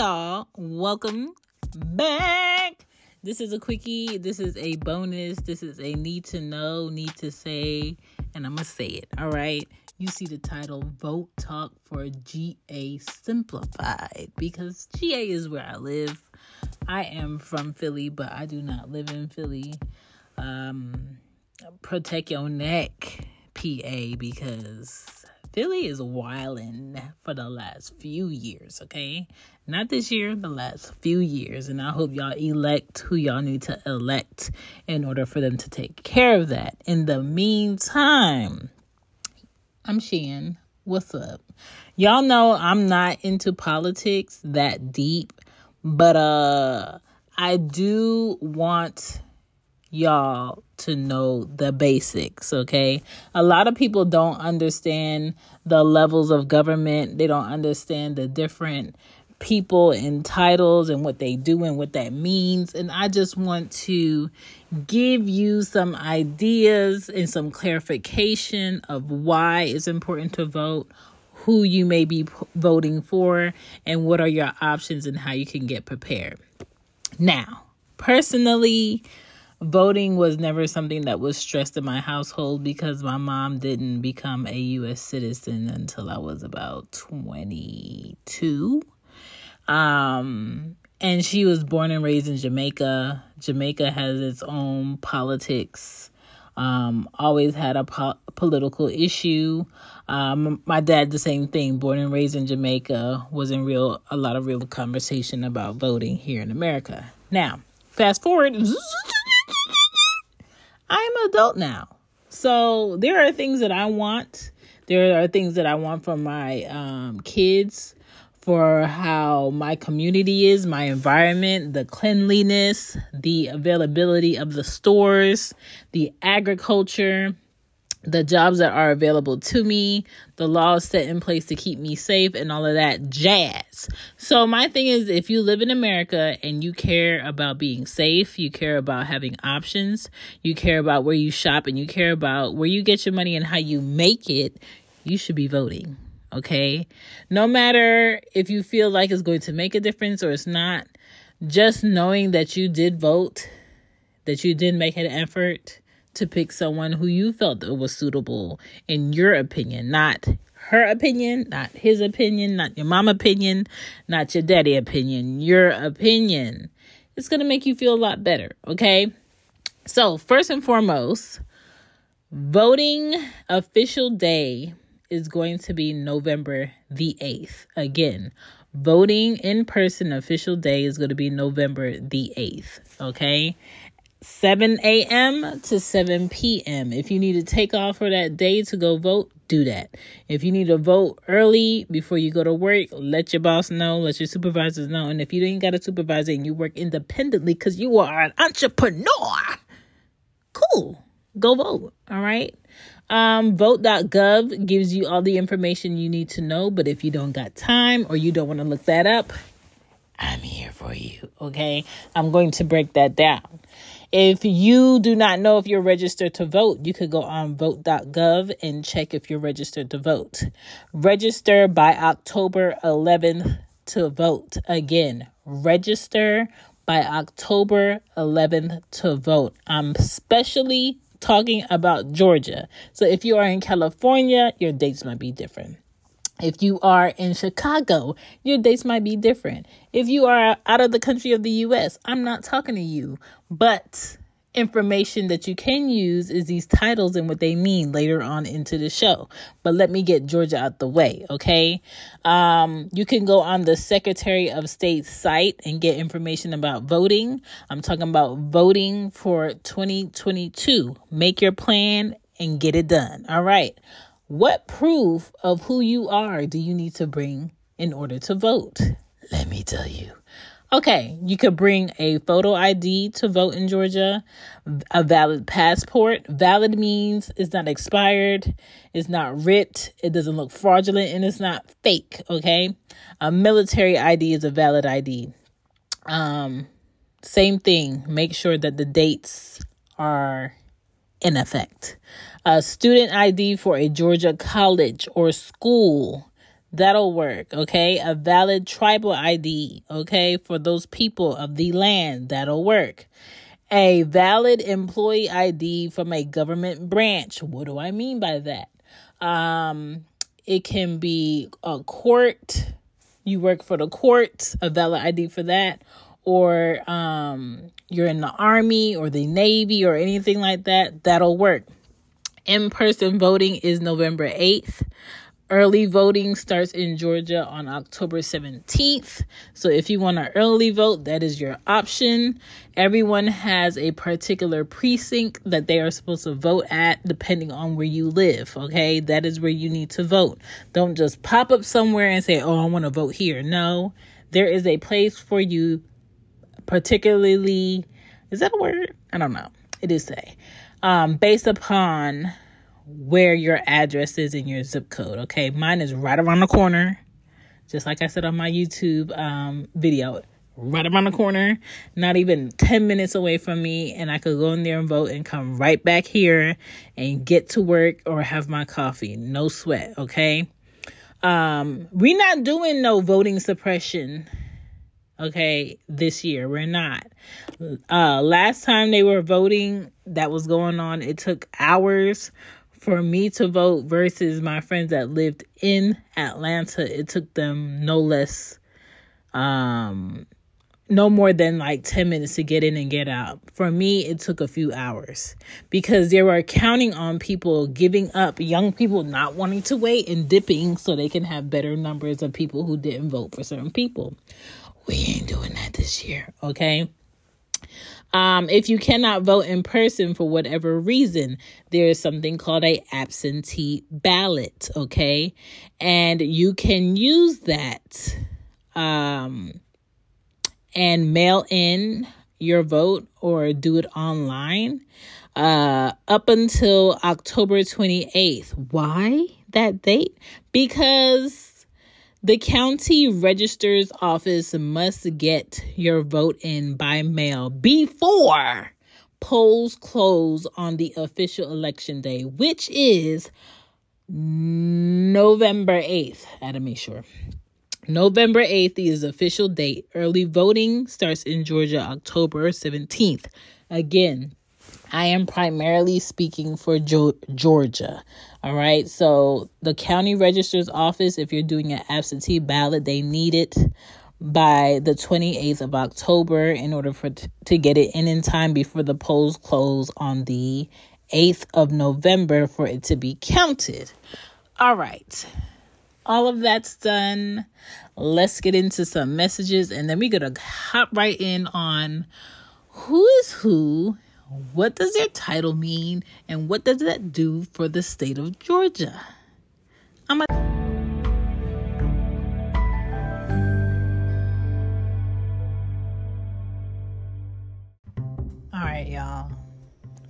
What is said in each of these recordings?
y'all. Welcome back. This is a quickie. This is a bonus. This is a need to know, need to say, and I'm going to say it. All right. You see the title Vote Talk for GA Simplified because GA is where I live. I am from Philly, but I do not live in Philly. Um, protect your neck, PA, because Philly is wilding for the last few years, okay? Not this year, the last few years. And I hope y'all elect who y'all need to elect in order for them to take care of that. In the meantime, I'm Shan. What's up? Y'all know I'm not into politics that deep, but uh I do want y'all to know the basics, okay? A lot of people don't understand the levels of government. They don't understand the different people and titles and what they do and what that means. And I just want to give you some ideas and some clarification of why it's important to vote, who you may be voting for, and what are your options and how you can get prepared. Now, personally, voting was never something that was stressed in my household because my mom didn't become a U.S. citizen until I was about 22. Um, and she was born and raised in Jamaica. Jamaica has its own politics. Um, always had a po- political issue. Um, my dad, the same thing, born and raised in Jamaica, was in real a lot of real conversation about voting here in America. Now, fast forward. I'm an adult now. So there are things that I want. There are things that I want from my um, kids, for how my community is, my environment, the cleanliness, the availability of the stores, the agriculture, the jobs that are available to me, the laws set in place to keep me safe, and all of that jazz. So, my thing is if you live in America and you care about being safe, you care about having options, you care about where you shop, and you care about where you get your money and how you make it, you should be voting. Okay. No matter if you feel like it's going to make a difference or it's not, just knowing that you did vote, that you did make an effort to pick someone who you felt was suitable in your opinion, not her opinion, not his opinion, not your mom opinion, not your daddy opinion, your opinion. It's going to make you feel a lot better, okay? So, first and foremost, voting official day is going to be November the 8th. Again, voting in person official day is going to be November the 8th, okay? 7 a.m. to 7 p.m. If you need to take off for that day to go vote, do that. If you need to vote early before you go to work, let your boss know, let your supervisors know. And if you ain't got a supervisor and you work independently because you are an entrepreneur, cool, go vote. All right. Um, vote.gov gives you all the information you need to know. But if you don't got time or you don't want to look that up, I'm here for you. Okay. I'm going to break that down. If you do not know if you're registered to vote, you could go on vote.gov and check if you're registered to vote. Register by October 11th to vote. Again, register by October 11th to vote. I'm specially talking about Georgia. So if you are in California, your dates might be different. If you are in Chicago, your dates might be different. If you are out of the country of the US, I'm not talking to you. But information that you can use is these titles and what they mean later on into the show. But let me get Georgia out the way, okay? Um, you can go on the Secretary of State site and get information about voting. I'm talking about voting for 2022. Make your plan and get it done. All right. What proof of who you are do you need to bring in order to vote? Let me tell you. Okay, you could bring a photo ID to vote in Georgia, a valid passport. Valid means it's not expired, it's not writ, it doesn't look fraudulent, and it's not fake. Okay, a military ID is a valid ID. Um, same thing. Make sure that the dates are in effect. A student ID for a Georgia college or school That'll work, okay? A valid tribal ID, okay, for those people of the land. That'll work. A valid employee ID from a government branch. What do I mean by that? Um, it can be a court. You work for the court, a valid ID for that, or um, you're in the army or the navy or anything like that. That'll work. In person voting is November 8th. Early voting starts in Georgia on October 17th. So if you want to early vote, that is your option. Everyone has a particular precinct that they are supposed to vote at depending on where you live. Okay. That is where you need to vote. Don't just pop up somewhere and say, oh, I want to vote here. No, there is a place for you, particularly. Is that a word? I don't know. It is say. Um, based upon where your address is in your zip code. Okay, mine is right around the corner, just like I said on my YouTube um, video. Right around the corner, not even 10 minutes away from me, and I could go in there and vote and come right back here and get to work or have my coffee. No sweat, okay? Um, we're not doing no voting suppression okay this year we're not uh last time they were voting that was going on it took hours for me to vote versus my friends that lived in Atlanta, it took them no less um no more than like 10 minutes to get in and get out. For me, it took a few hours because they were counting on people giving up, young people not wanting to wait and dipping so they can have better numbers of people who didn't vote for certain people. We ain't doing that this year, okay? Um, if you cannot vote in person for whatever reason, there is something called a absentee ballot, okay? And you can use that um, and mail in your vote or do it online uh, up until October 28th. Why that date? Because the county register's office must get your vote in by mail before polls close on the official election day, which is November 8th. I had to make sure. November 8th is official date. Early voting starts in Georgia October 17th. Again, I am primarily speaking for jo- Georgia. All right. So the county register's office, if you're doing an absentee ballot, they need it by the 28th of October in order for t- to get it in in time before the polls close on the 8th of November for it to be counted. All right. All of that's done. Let's get into some messages and then we're going to hop right in on who is who what does their title mean and what does that do for the state of Georgia? I'm a All right, y'all.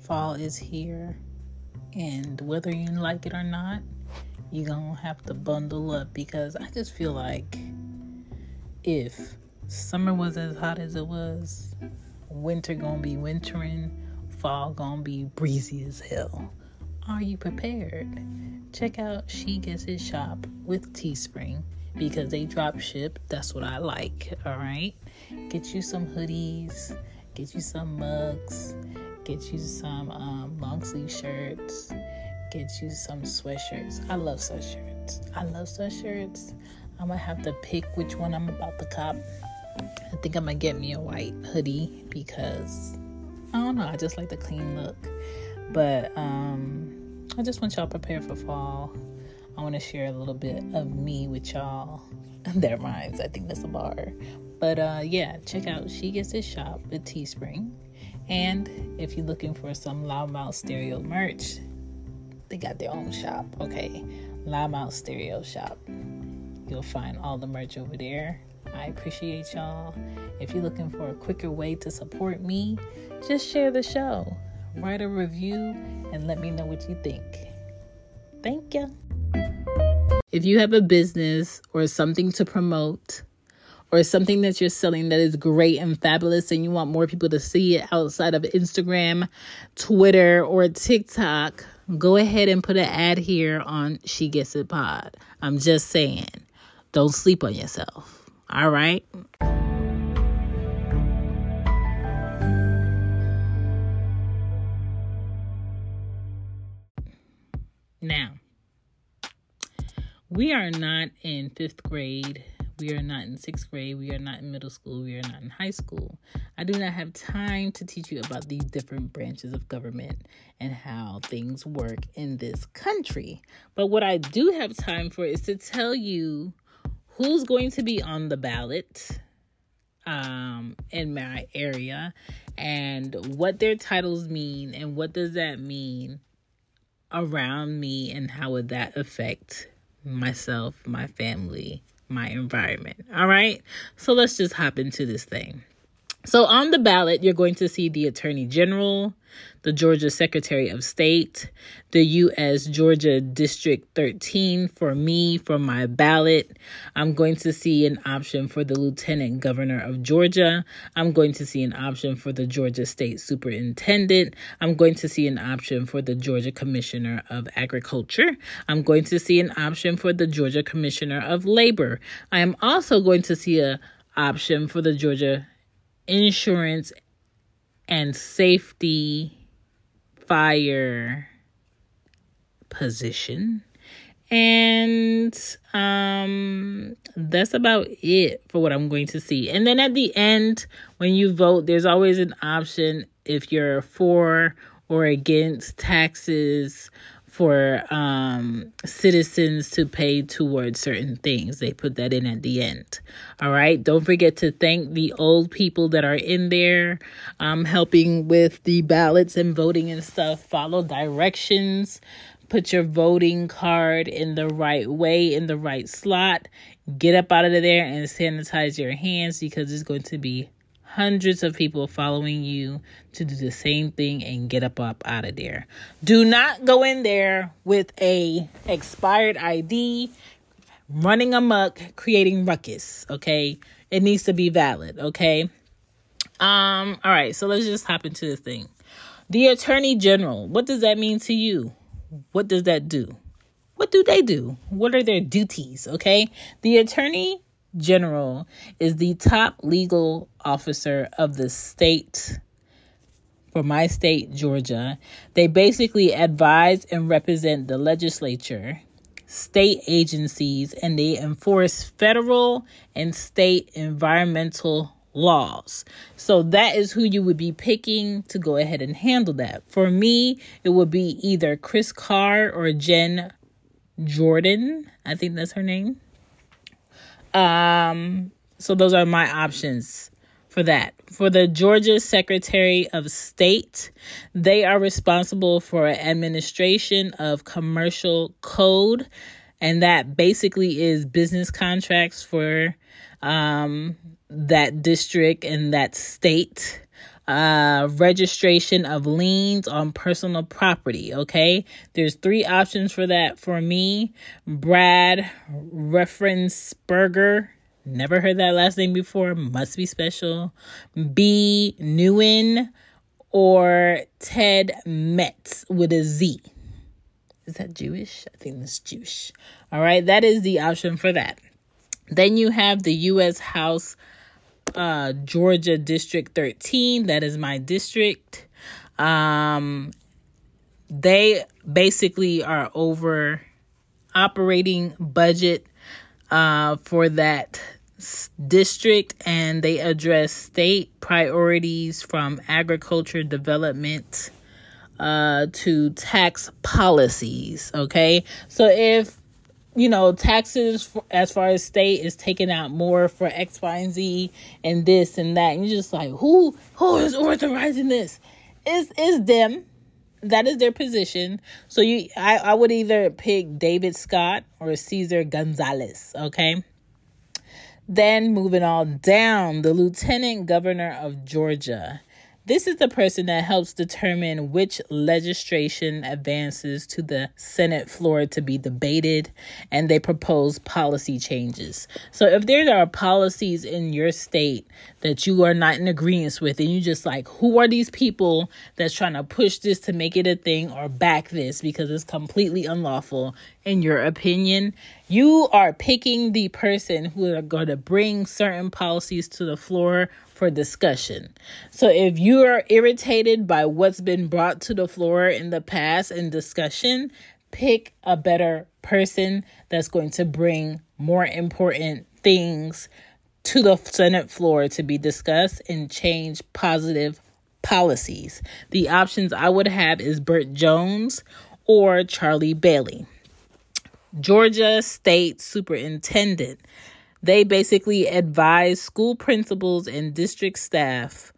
Fall is here, and whether you like it or not, you're gonna have to bundle up because I just feel like if summer was as hot as it was, winter gonna be wintering fall gonna be breezy as hell. Are you prepared? Check out She Gets It Shop with Teespring because they drop ship. That's what I like. All right. Get you some hoodies, get you some mugs, get you some um, long sleeve shirts, get you some sweatshirts. I love sweatshirts. I love sweatshirts. I'm gonna have to pick which one I'm about to cop. I think I'm gonna get me a white hoodie because I don't know. I just like the clean look. But um, I just want y'all prepared for fall. I want to share a little bit of me with y'all. that rhymes. I think that's a bar. But uh, yeah, check out She Gets It Shop at Teespring. And if you're looking for some Loudmouth Stereo merch, they got their own shop. Okay, Loudmouth Stereo Shop. You'll find all the merch over there. I appreciate y'all. If you're looking for a quicker way to support me, just share the show, write a review, and let me know what you think. Thank you. If you have a business or something to promote, or something that you're selling that is great and fabulous, and you want more people to see it outside of Instagram, Twitter, or TikTok, go ahead and put an ad here on She Gets It Pod. I'm just saying Don't sleep on yourself. All right? Now, we are not in fifth grade. We are not in sixth grade. We are not in middle school. We are not in high school. I do not have time to teach you about these different branches of government and how things work in this country. But what I do have time for is to tell you who's going to be on the ballot um, in my area and what their titles mean and what does that mean around me and how would that affect myself, my family, my environment. All right. So let's just hop into this thing. So on the ballot, you're going to see the Attorney General, the Georgia Secretary of State, the U.S. Georgia District 13 for me, for my ballot. I'm going to see an option for the Lieutenant Governor of Georgia. I'm going to see an option for the Georgia State Superintendent. I'm going to see an option for the Georgia Commissioner of Agriculture. I'm going to see an option for the Georgia Commissioner of Labor. I am also going to see a option for the Georgia Insurance and Safety fire position. And um that's about it for what I'm going to see. And then at the end when you vote there's always an option if you're for or against taxes for um, citizens to pay towards certain things. They put that in at the end. All right. Don't forget to thank the old people that are in there um, helping with the ballots and voting and stuff. Follow directions. Put your voting card in the right way, in the right slot. Get up out of there and sanitize your hands because it's going to be hundreds of people following you to do the same thing and get up up out of there. Do not go in there with a expired ID running amok creating ruckus, okay? It needs to be valid, okay? Um all right, so let's just hop into this thing. The Attorney General, what does that mean to you? What does that do? What do they do? What are their duties, okay? The Attorney General is the top legal officer of the state for my state, Georgia. They basically advise and represent the legislature, state agencies, and they enforce federal and state environmental laws. So that is who you would be picking to go ahead and handle that. For me, it would be either Chris Carr or Jen Jordan. I think that's her name. Um, so those are my options for that. For the Georgia Secretary of State, they are responsible for administration of commercial code, and that basically is business contracts for um, that district and that state. Uh, registration of liens on personal property. Okay, there's three options for that for me. Brad Raffensperger Never heard that last name before. Must be special. Bee Nguyen or Ted Metz with a Z. Is that Jewish? I think that's Jewish. All right, that is the option for that. Then you have the U.S. House uh, Georgia District 13. That is my district. Um, they basically are over operating budget uh, for that district and they address state priorities from agriculture development uh, to tax policies. Okay, so if you know taxes as far as state is taking out more for X, Y, and Z, and this and that, and you're just like, who who is authorizing this? Is is them? that is their position. So you I, I would either pick David Scott or Caesar Gonzales, okay? Then moving on down, the Lieutenant Governor of Georgia. This is the person that helps determine which legislation advances to the Senate floor to be debated, and they propose policy changes. So, if there are policies in your state that you are not in agreement with, and you just like, who are these people that's trying to push this to make it a thing or back this because it's completely unlawful, in your opinion, You are picking the person who are going to bring certain policies to the floor for discussion. So if you are irritated by what's been brought to the floor in the past in discussion, pick a better person that's going to bring more important things to the Senate floor to be discussed and change positive policies. The options I would have is Burt Jones or Charlie Bailey. Georgia State Superintendent. They basically advise school principals and district staff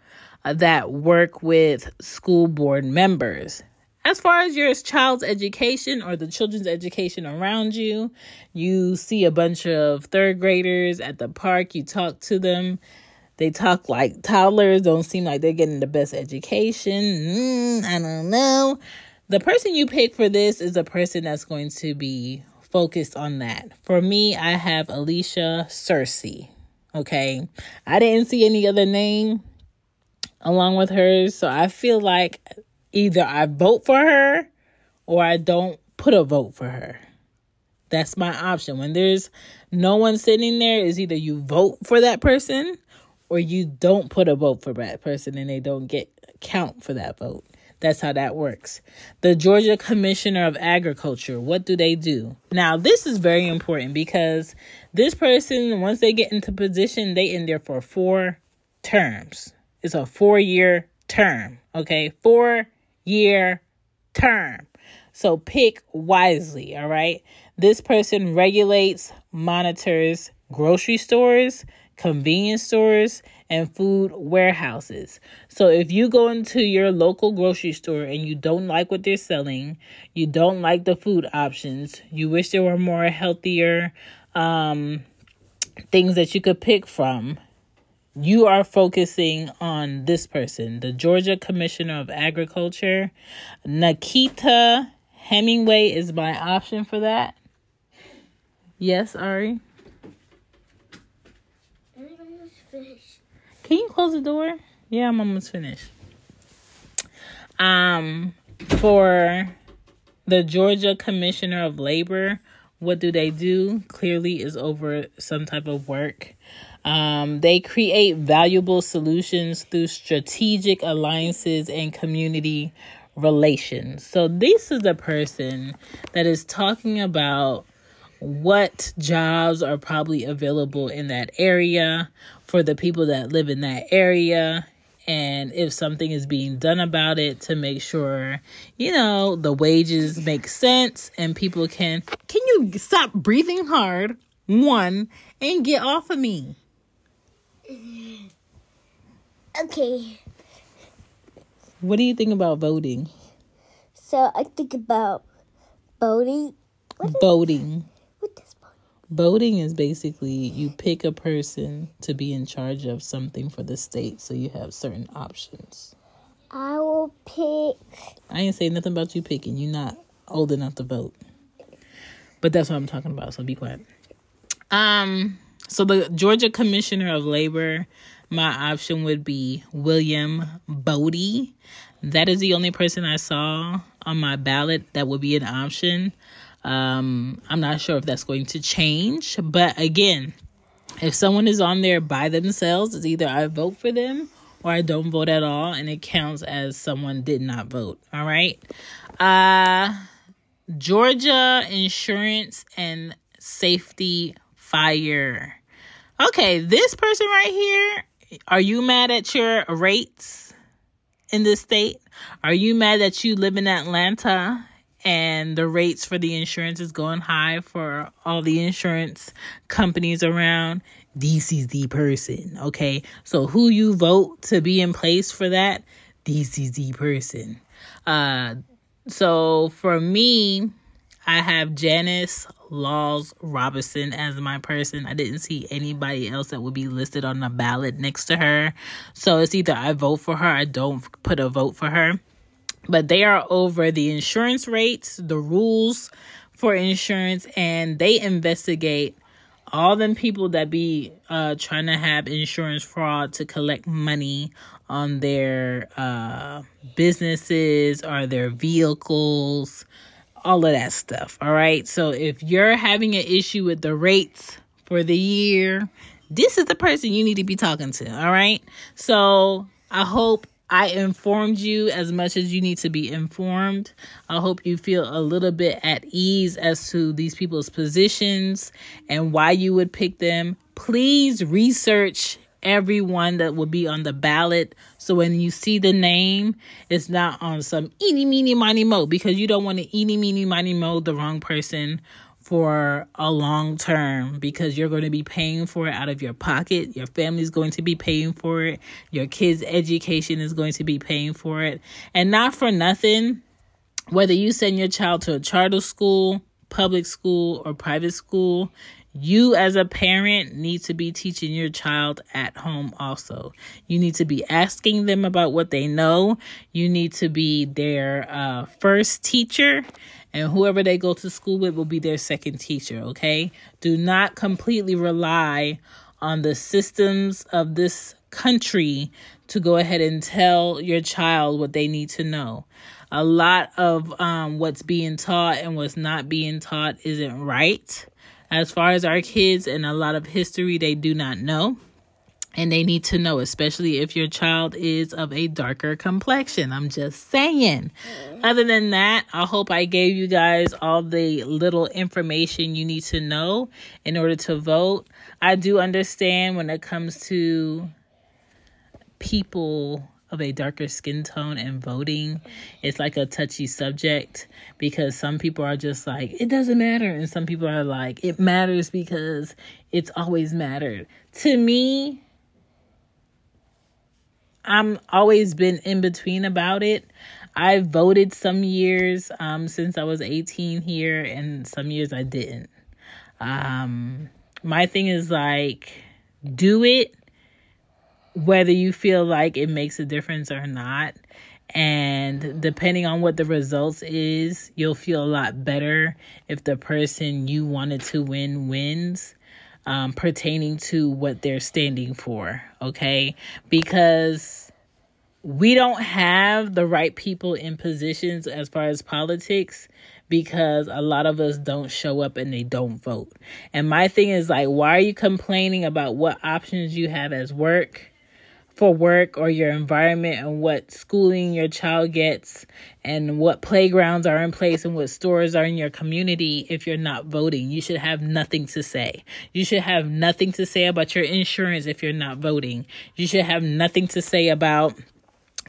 uh, that work with school board members. As far as your child's education or the children's education around you, you see a bunch of third graders at the park, you talk to them. They talk like toddlers, don't seem like they're getting the best education. Mm, I don't know. The person you pick for this is a person that's going to be focused on that. For me, I have Alisha Searcy. Okay. I didn't see any other name along with hers. So I feel like either I vote for her or I don't put a vote for her. That's my option. When there's no one sitting there, is either you vote for that person or you don't put a vote for that person and they don't get count for that vote. That's how that works. The Georgia Commissioner of Agriculture, what do they do? Now, this is very important because this person, once they get into position, they in there for four terms. It's a four year term. Okay. Four year term. So pick wisely. All right. This person regulates, monitors grocery stores, convenience stores, and food warehouses. So if you go into your local grocery store and you don't like what they're selling, you don't like the food options, you wish there were more healthier um, things that you could pick from, you are focusing on this person, the Georgia Commissioner of Agriculture. Nakita Hemingway is my option for that. Yes, Ari? Can you close the door? Yeah, I'm almost finished. Um, for the Georgia Commissioner of Labor, what do they do? Clearly, is over some type of work. Um, they create valuable solutions through strategic alliances and community relations. So, this is the person that is talking about what jobs are probably available in that area for the people that live in that area. And if something is being done about it to make sure you know the wages make sense and people can can you stop breathing hard one and get off of me? Okay. What do you think about voting? So i think about voting. Voting Voting is basically you pick a person to be in charge of something for the state, so you have certain options. I will pick. I ain't saying nothing about you picking. You're not old enough to vote. But that's what I'm talking about, so be quiet. Um, so the Georgia Commissioner of Labor, my option would be William Boddie. That is the only person I saw on my ballot that would be an option. Um, I'm not sure if that's going to change, but again, if someone is on there by themselves, it's either I vote for them or I don't vote at all, and it counts as someone did not vote. All right. Uh, Georgia Insurance and Safety Fire. Okay, this person right here, are you mad at your rates in this state? Are you mad that you live in Atlanta and the rates for the insurance is going high for all the insurance companies around. DC's the person, okay? So who you vote to be in place for that, DC's the person. Uh so for me, I have Janice Laws Robinson as my person. I didn't see anybody else that would be listed on the ballot next to her. So it's either I vote for her, I don't put a vote for her but they are over the insurance rates, the rules for insurance, and they investigate all them people that be uh, trying to have insurance fraud to collect money on their uh, businesses or their vehicles, all of that stuff. All right. So if you're having an issue with the rates for the year, this is the person you need to be talking to. All right. So I hope I informed you as much as you need to be informed. I hope you feel a little bit at ease as to these people's positions and why you would pick them. Please research everyone that will be on the ballot. So when you see the name, it's not on some eeny, meeny, miny, mo because you don't want to eeny, meeny, miny, mo the wrong person for a long term because you're going to be paying for it out of your pocket. Your family's going to be paying for it. Your kids' education is going to be paying for it. And not for nothing, whether you send your child to a charter school, public school, or private school, you as a parent need to be teaching your child at home also. You need to be asking them about what they know. You need to be their uh, first teacher, and whoever they go to school with will be their second teacher, okay? Do not completely rely on the systems of this country to go ahead and tell your child what they need to know. A lot of um, what's being taught and what's not being taught isn't right as far as our kids and a lot of history they do not know and they need to know especially if your child is of a darker complexion. I'm just saying. Mm. Other than that i hope i gave you guys all the little information you need to know in order to vote. I do understand when it comes to people of a darker skin tone and voting it's like a touchy subject because some people are just like it doesn't matter. And some people are like it matters because it's always mattered. To me i'm always been in between about it i voted some years um, since i was 18 here and some years i didn't um, my thing is like do it whether you feel like it makes a difference or not. And depending on what the results is, you'll feel a lot better if the person you wanted to win wins. Um, pertaining to what they're standing for, okay? Because we don't have the right people in positions as far as politics because a lot of us don't show up and they don't vote. And my thing is like, why are you complaining about what options you have as work? For work or your environment and what schooling your child gets and what playgrounds are in place and what stores are in your community if you're not voting. You should have nothing to say. You should have nothing to say about your insurance if you're not voting. You should have nothing to say about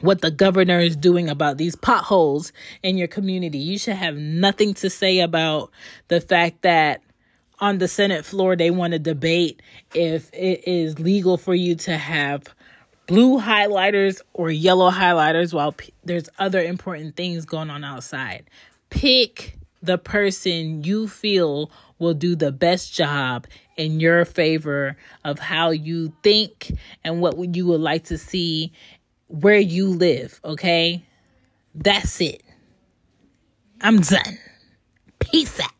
what the governor is doing about these potholes in your community. You should have nothing to say about the fact that on the Senate floor they want to debate if it is legal for you to have blue highlighters or yellow highlighters while p- there's other important things going on outside. Pick the person you feel will do the best job in your favor of how you think and what you would like to see where you live, okay? That's it. I'm done. Peace out.